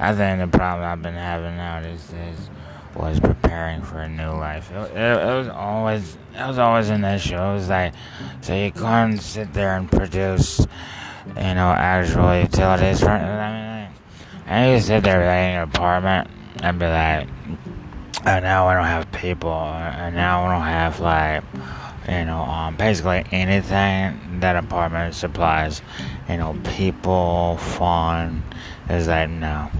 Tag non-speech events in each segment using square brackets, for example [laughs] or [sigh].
I think the problem I've been having now days was preparing for a new life. It, it, it was always, it was always an issue. It was like, so you can't sit there and produce, you know, actual utilities for. I mean, and you sit there like, in your apartment and be like, and now I don't have people, and now I don't have like, you know, um, basically anything that apartment supplies, you know, people, fun, is like no.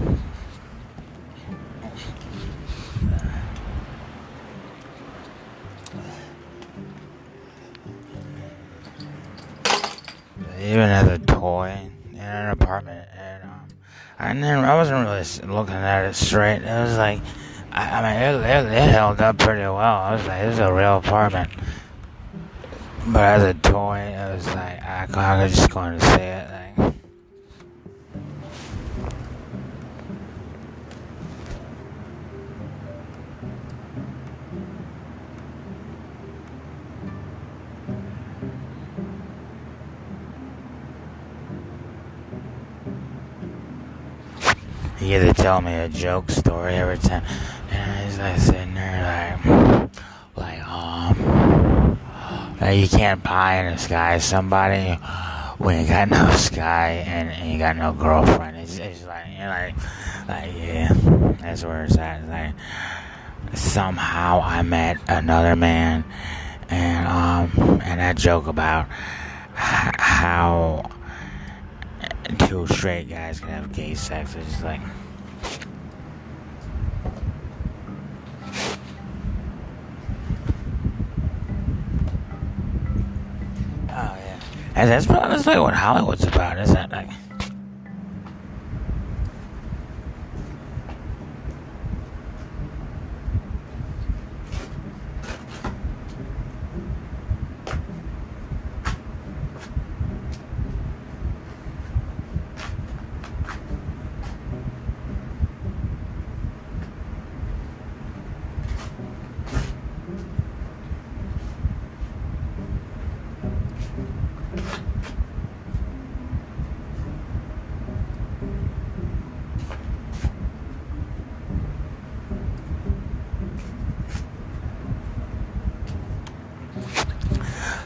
Even as a toy in an apartment, and um, I never, I wasn't really looking at it straight. It was like I, I mean, it, it, it, held up pretty well. I was like, this is a real apartment. But as a toy, it was like, I, I was just going to see it. Like, he either tell me a joke story every time. And he's like sitting there like, like, um, like you can't pie in the sky somebody when you got no sky and, and you got no girlfriend. It's, it's like, you're like, like, yeah, that's where it's at. Like, somehow I met another man and, um, and that joke about how two straight guys can have gay sex. It's just like, Oh yeah, and that's like what Hollywood's about, isn't it? Like,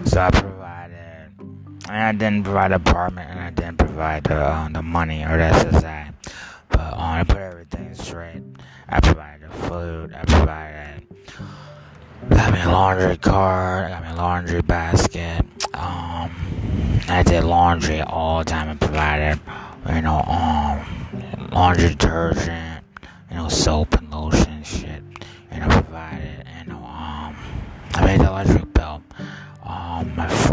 so I provided, and I didn't provide apartment, and I didn't provide the uh, the money or the SSI, but uh, I put everything straight. I provided the food. I provided. Got me a laundry cart. I got me a laundry basket. Um, I did laundry all the time and provided, you know, um, laundry detergent, you know, soap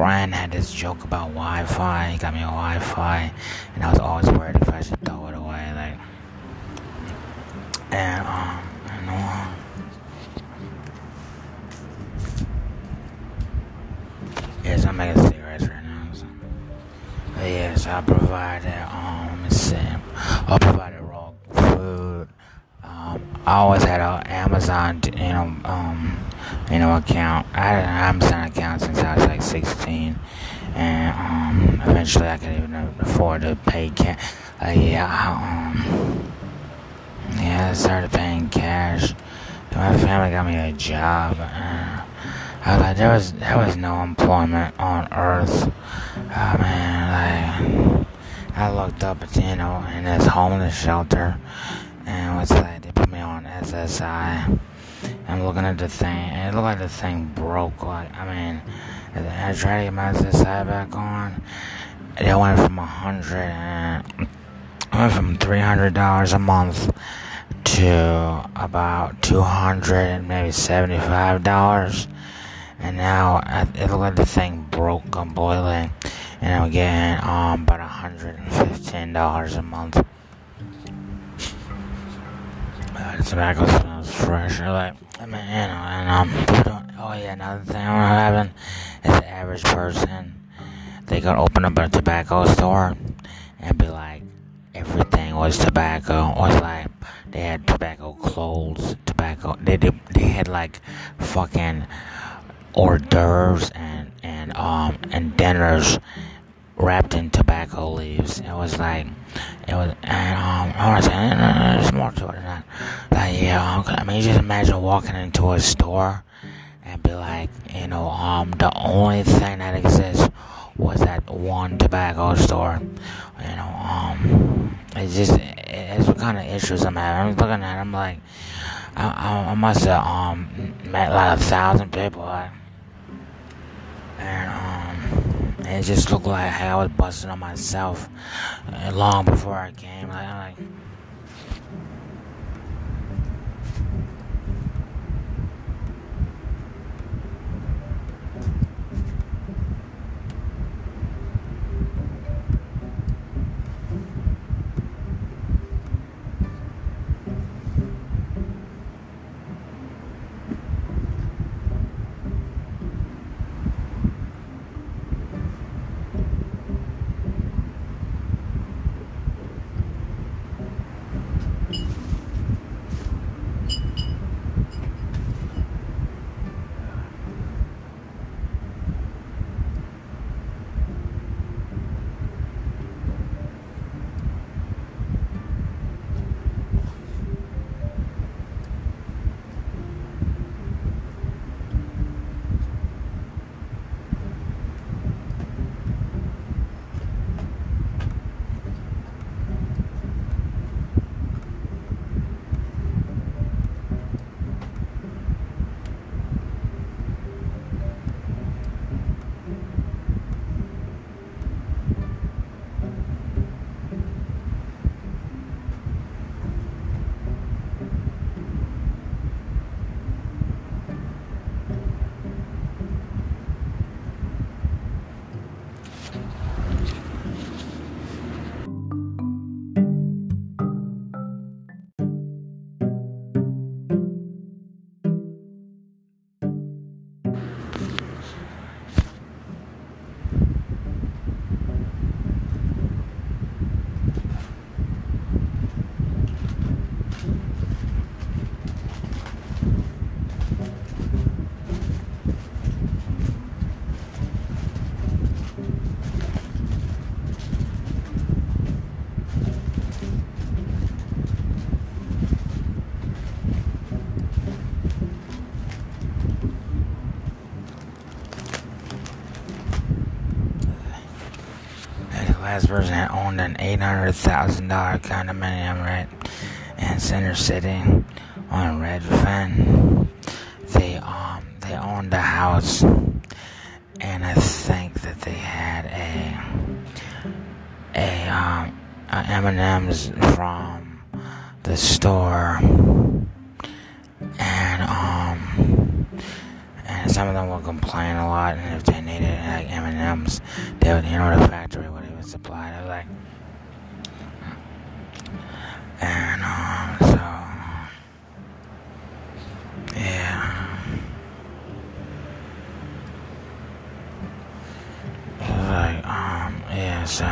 friend had this joke about Wi-Fi. He got me a Wi-Fi, and I was always worried if I should throw it away, like. And um, you know. Yes, I'm making cigarettes right now. So. But yes, I provided um, let's see, I. Um, I always had an Amazon, you know, um, you know, account. I had an Amazon account since I was like 16, and um, eventually I could even afford to pay cash. Uh, yeah, um, yeah, I started paying cash. My family got me a job. Uh, I was like, there was there was no employment on Earth. Oh man, like I looked up at you know in this homeless shelter, and was like they put me on SSI. I'm looking at the thing, and it looked like the thing broke. Like I mean, I tried to get my SSI back on. It went from a hundred and went from three hundred dollars a month to about two hundred and maybe seventy five dollars and now it looked like the thing broke completely, and I'm getting um about hundred and fifteen dollars a month. Uh, tobacco smells fresh. Like, I mean, you know, and um, oh yeah, another thing I'm having is the average person. They could open up a tobacco store and be like, everything was tobacco. Was like they had tobacco clothes, tobacco. They did, they had like fucking hors d'oeuvres and and um and dinners wrapped in tobacco leaves. It was like it was, and um, I was saying, there's more to it than that. Like, yeah, I mean, just imagine walking into a store and be like, you know, um, the only thing that exists was that one tobacco store. You know, um, it's just, it's what kind of issues I'm having. I'm looking at, it, I'm like, I, I, I must have um met like a thousand people, like, and um, it just looked like I was busting on myself uh, long before I came. Like, I'm like. Last person that owned an eight hundred thousand dollar condominium right in Center City on Redfin. They um they owned the house and I think that they had a a um a M&M's from the store and um and some of them would complain a lot and if they needed like M&M's they would you know the factory would supply. It like and um so yeah. Was like um yeah so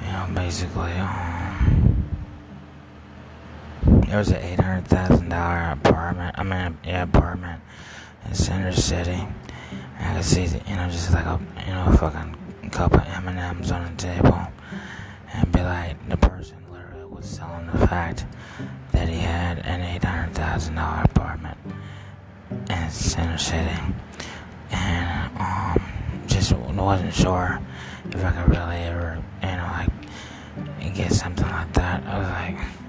you know basically um it was an eight hundred thousand dollar apartment I mean yeah apartment in Center City. I could see, you know, just like a, you know, fucking cup of M and M's on the table, and be like, the person literally was selling the fact that he had an eight hundred thousand dollar apartment in Center City, and um, just wasn't sure if I could really ever, you know, like get something like that. I was like.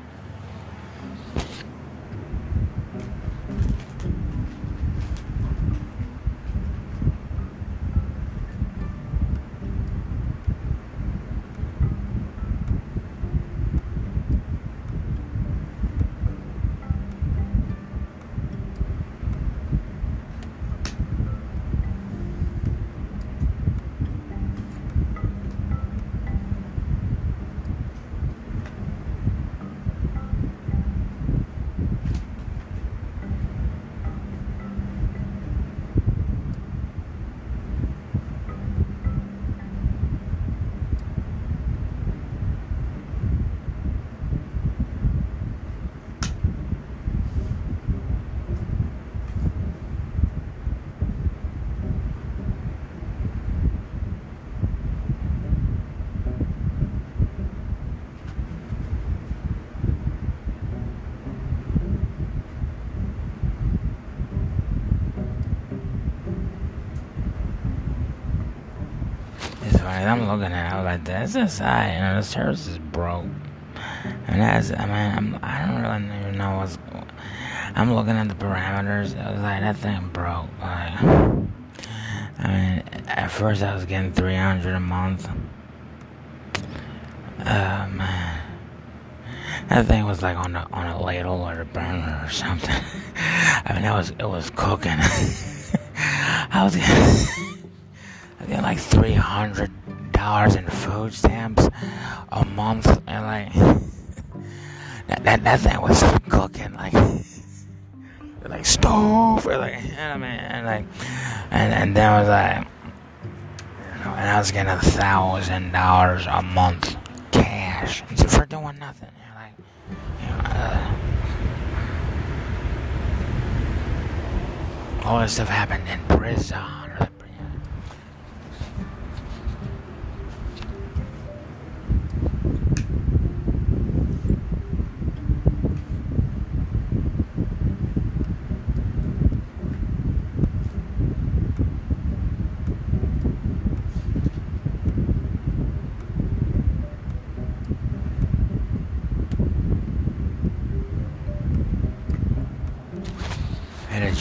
I'm looking at, it, I like, "This is high," you know, the service is broke. And that's, I mean, I'm, I don't really even know what's. I'm looking at the parameters. I was like, that thing broke. Like, I mean, at first I was getting 300 a month. Oh man, that thing was like on a on a ladle or a burner or something. [laughs] I mean, that was it was cooking. [laughs] I was getting, [laughs] I was getting like 300 dollars in food stamps a month, and like [laughs] that that, that thing was cooking like [laughs] like stove, or like I mean, and like and and then was like, you know, and I was getting a thousand dollars a month cash for doing nothing. You're like, you know, uh, all this stuff happened in prison.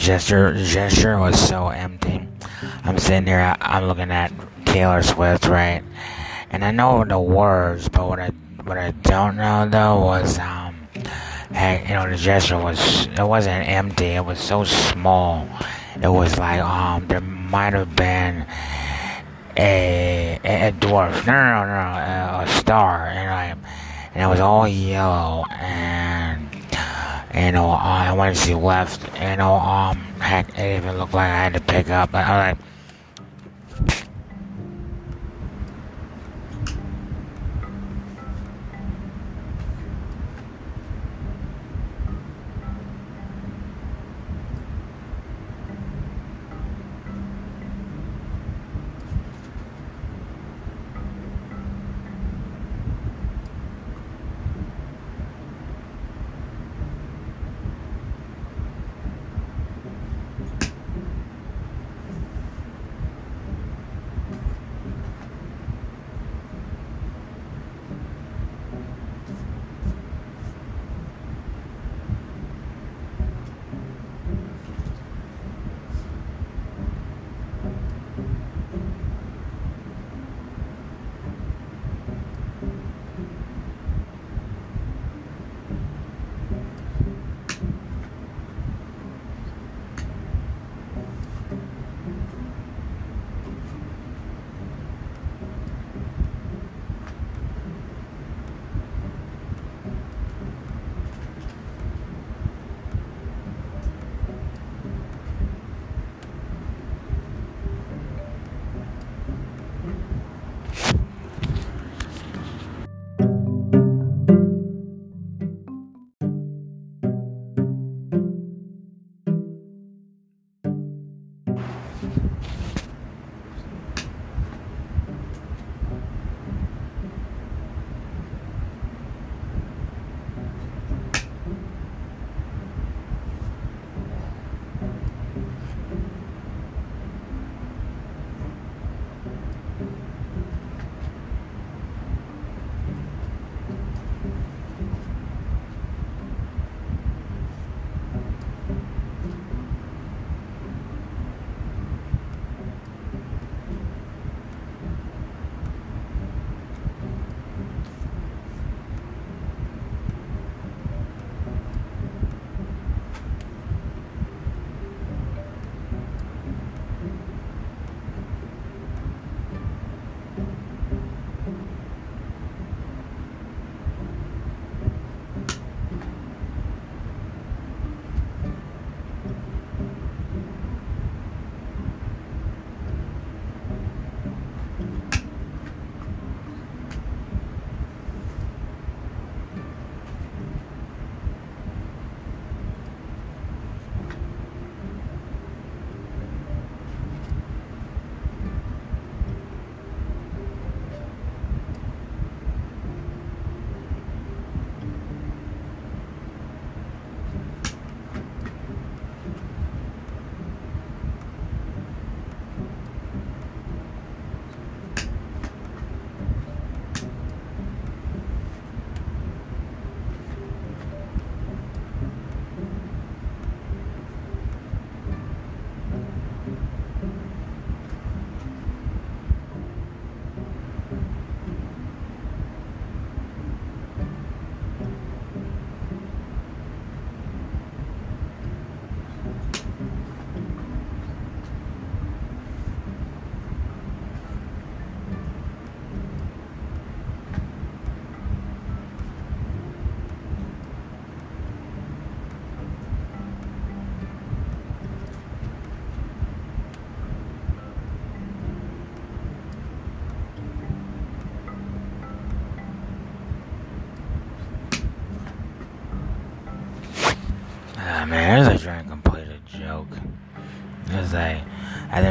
Gesture gesture was so empty. I'm sitting there, I'm looking at Taylor Swift, right? And I know the words, but what I what I don't know though was um, hey, you know, the gesture was it wasn't empty. It was so small. It was like um, there might have been a a, dwarf, no, no, no, no, a, a star, and I and it was all yellow and you know, uh, once he left, you know, um, heck, it even looked like I had to pick up. But was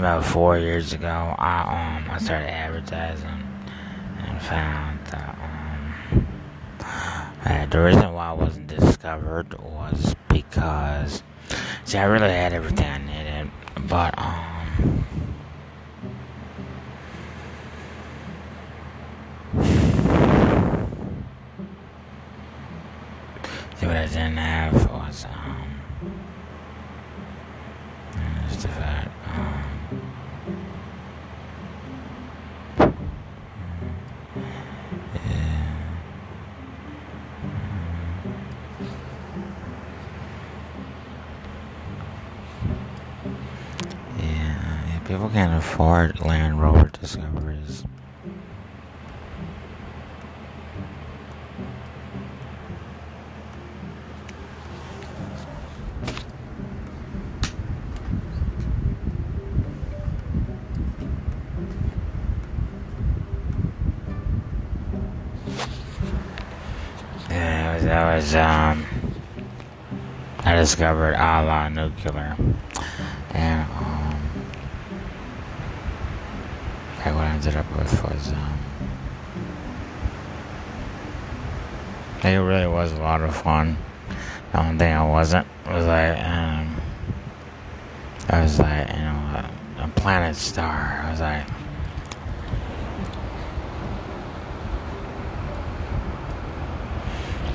about four years ago, I um I started advertising and found that um uh, the reason why I wasn't discovered was because see I really had everything I needed, but um see what I didn't have was um the fact people Land Rover Discoveries. Yeah, that was um, I discovered a la nuclear, and um, ended up with was um, it really was a lot of fun. The only thing I wasn't was like um, I was like you know a, a planet star. I was like.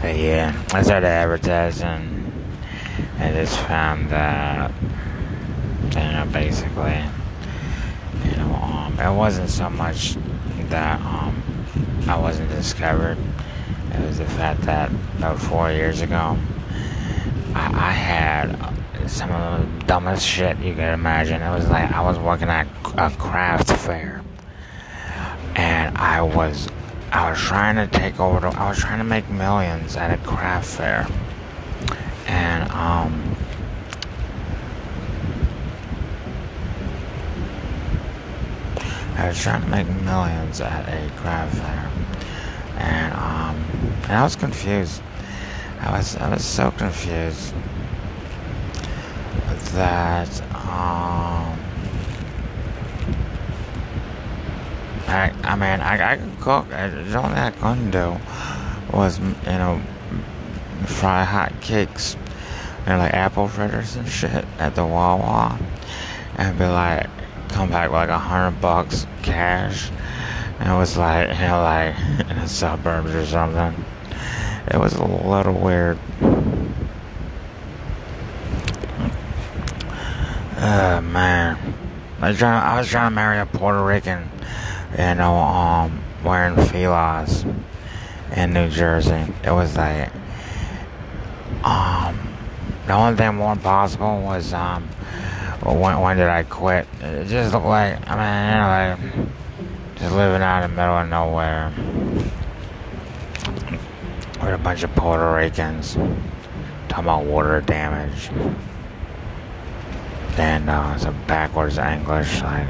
Yeah, I started advertising. I just found that, you know, basically, it wasn't so much that um, I wasn't discovered. It was the fact that about four years ago, I, I had some of the dumbest shit you could imagine. It was like I was working at a craft fair, and I was I was trying to take over. I was trying to make millions at a craft fair, and um, I was trying to make millions at a craft fair, and um, and I was confused. I was I was so confused that um. I, I mean, I, I could cook. The only I couldn't do was, you know, fry hot cakes, you know, like apple fritters and shit at the Wawa, and be like, come back with like a hundred bucks cash. And it was like, you know, like in the suburbs or something. It was a little weird. Oh man, I was trying. I was trying to marry a Puerto Rican you know, um, wearing filas in New Jersey. It was like, um, the only thing more possible was, um, when, when did I quit? It just looked like, I mean, you know, like, just living out in the middle of nowhere with a bunch of Puerto Ricans talking about water damage and uh, some backwards English, like.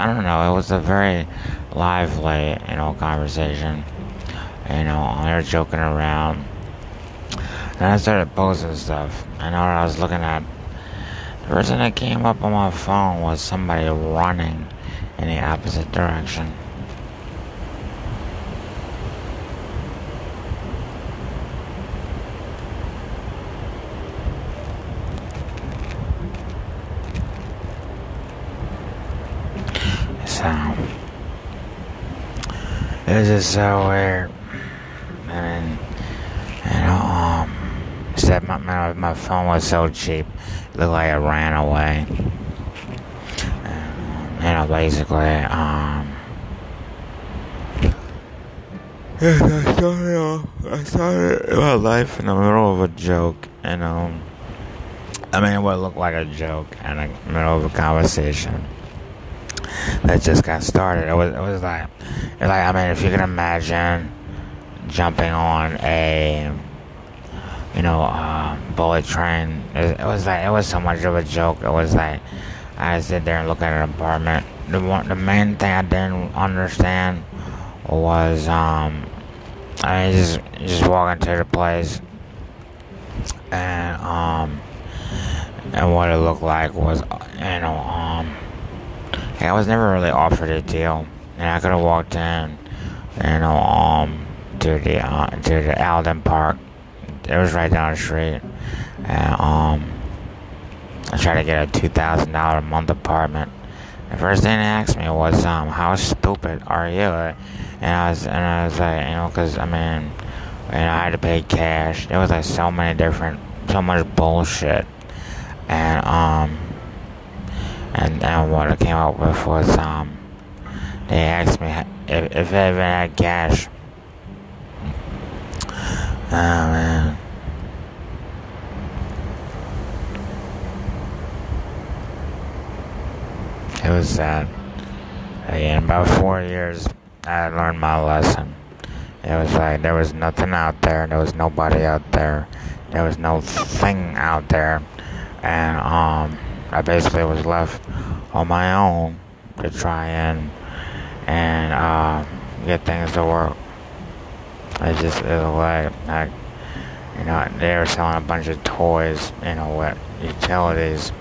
I don't know it was a very lively you know conversation you know they were joking around. And I started posting stuff. I know I was looking at. The person that came up on my phone was somebody running in the opposite direction. So, it is so weird. You know, um, except my, my, my phone was so cheap, it looked like it ran away. Um, you know, basically, um, yes, I started, off, I started my life in the middle of a joke, and um, I mean, it would look like a joke in the middle of a conversation that just got started. It was, it was like, it like, I mean, if you can imagine jumping on a, you know, uh, bullet train. It, it, was like it was so much of a joke. It was like I sit there and look at an apartment. The one, the main thing I didn't understand was um, I just just walk into the place and um and what it looked like was you know um I was never really offered a deal and I could have walked in you know um to the uh, to the Alden Park. It was right down the street, and um, I tried to get a two thousand dollar a month apartment. The first thing they asked me was, um, "How stupid are you?" And I was, and I was like, you know, because I mean, you know, I had to pay cash. There was like so many different, so much bullshit, and um, and then what I came up with was um, they asked me if if I even had cash. Oh man. It was sad. In about four years, I learned my lesson. It was like there was nothing out there, there was nobody out there, there was no thing out there, and um, I basically was left on my own to try and and uh, get things to work. I just was like, like you know they were selling a bunch of toys, you know, what utilities,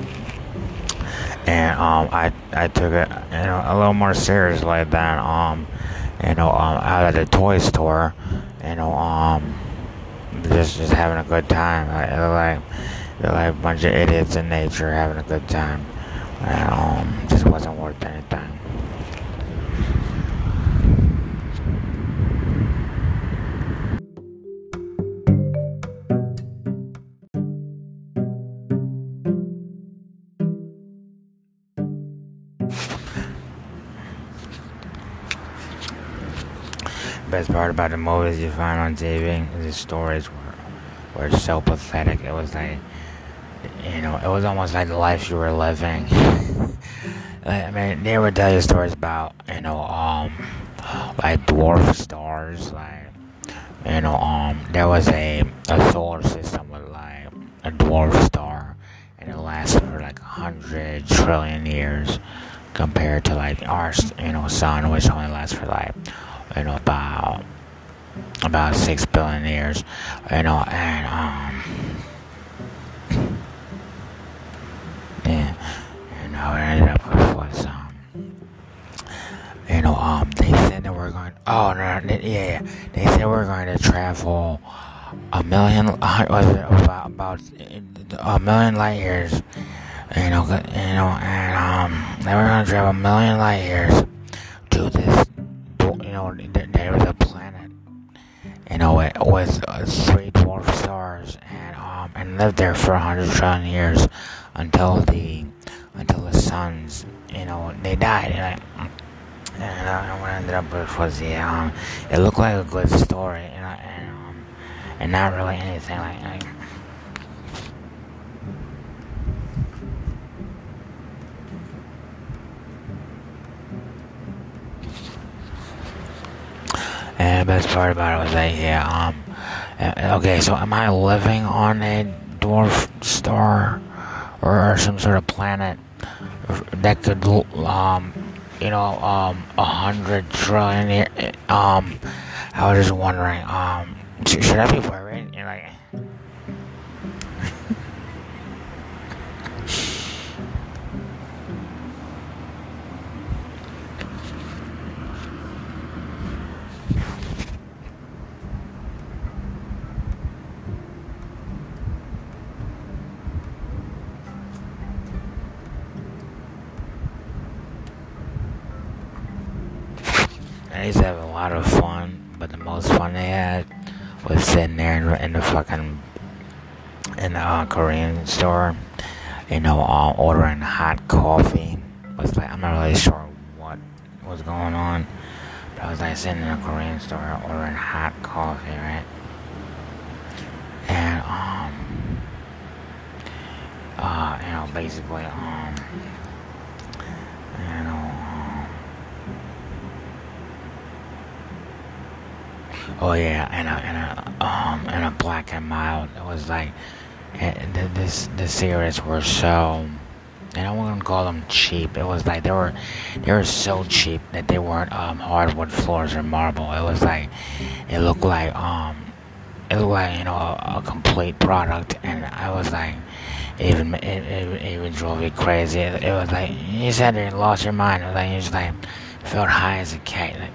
and um, I I took it you know a little more seriously than um, you know um, out of the toy store, you know um, just just having a good time. Like, like they're like a bunch of idiots in nature having a good time, and um, just wasn't worth anything. best part about the movies you find on TV is the stories were, were so pathetic. It was like, you know, it was almost like the life you were living. [laughs] I mean, they would tell you stories about, you know, um, like dwarf stars, like, you know, um, there was a, a solar system with like a dwarf star, and it lasted for like hundred trillion years, compared to like our, you know, sun, which only lasts for like you know, about about six billion years, you know, and um, we're going. Oh no, they, yeah, they said we're going to travel a million, was it about about a million light years, you know, you know, and um, they were going to travel a million light years to this you know, there was a planet, you know, it was uh, three dwarf stars, and um, and lived there for a hundred trillion years until the until the suns, you know, they died, and I, and uh, what I ended up with was the um, it looked like a good story, and and um, and not really anything like. like And the best part about it was that, yeah, um, uh, okay, so am I living on a dwarf star or some sort of planet that could, um, you know, um, a hundred trillion um, I was just wondering, um, should I be worried? You know, like, used have a lot of fun, but the most fun they had was sitting there in, in the fucking in the uh, Korean store, you know, uh, ordering hot coffee. Was like I'm not really sure what was going on. But I was like sitting in a Korean store ordering hot coffee, right? And um, uh, you know, basically um, you know. Um, oh yeah, and a and a um and a black and mild. It was like, and this the series were so and I wouldn't call them cheap. It was like they were they were so cheap that they weren't um, hardwood floors or marble. It was like it looked like um it looked like you know a, a complete product, and I was like even it, it, even drove me crazy. It, it was like you said you lost your mind. It was like you just like felt high as a kite. Like,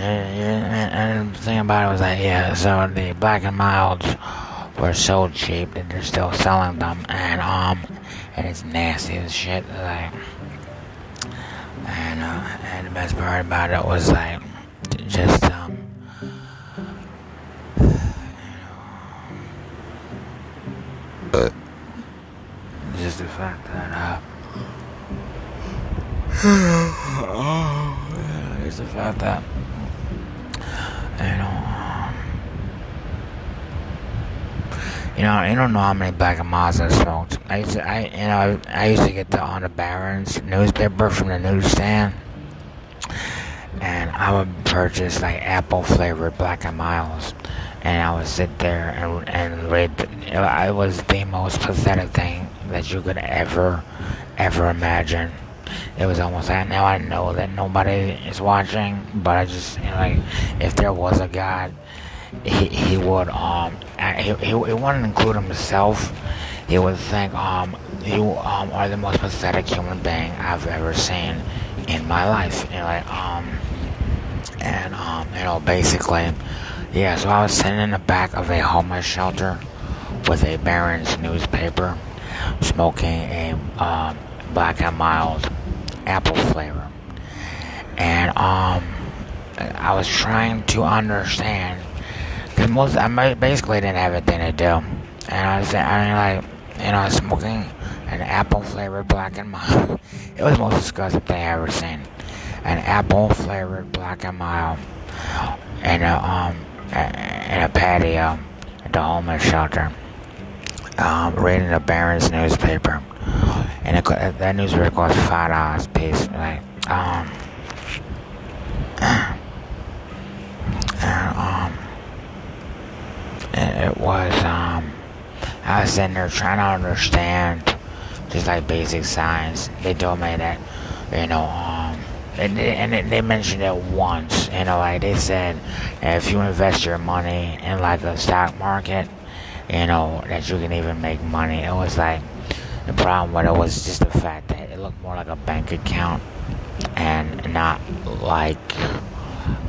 and the thing about it was that yeah, so the black and milds were so cheap that they're still selling them, and um, and it's nasty as shit. Like, and uh, and the best part about it was like, just um, just the fact that uh, [sighs] oh, just the fact that you know. You know, I don't know how many Black and Milds I smoked. I used to, I, you know, I used to get the On the Barron's newspaper from the newsstand, and I would purchase like apple flavored Black and Milds, and I would sit there and and read. It was the most pathetic thing that you could ever, ever imagine. It was almost like now I know that nobody is watching, but I just you know, like if there was a God he, he would um he, he, he wouldn't include himself. He would think um you um are the most pathetic human being I've ever seen in my life. Know, like um and um you know basically yeah. So I was sitting in the back of a homeless shelter with a Barron's newspaper, smoking a um, black and mild apple flavor, and um I was trying to understand Cause most, I basically didn't have anything to do, and I was, I mean, like, you know, smoking an apple flavored black and mild. [laughs] It was the most disgusting thing I ever seen. An apple flavored black and mild, in a um, in a patio at the homeless shelter. Um, reading the Barron's newspaper, and it, that newspaper cost five dollars a piece. Like, um, and, um it was um I was sitting there trying to understand just like basic science. They told me that you know um and they, and they mentioned it once. You know, like they said, if you invest your money in like a stock market, you know that you can even make money. It was like the problem with it was just the fact that it looked more like a bank account and not like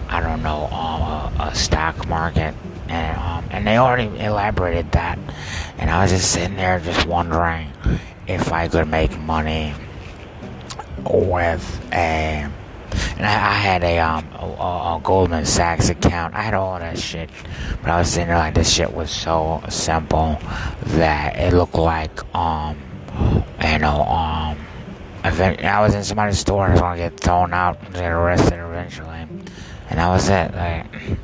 I don't know um, a, a stock market and um, and they already elaborated that, and I was just sitting there just wondering if I could make money with a. And I, I had a um a, a, Goldman Sachs account. I had all that shit, but I was sitting there like this shit was so simple that it looked like um you know um I was in somebody's store and I was gonna get thrown out and get arrested eventually, and that was it. Like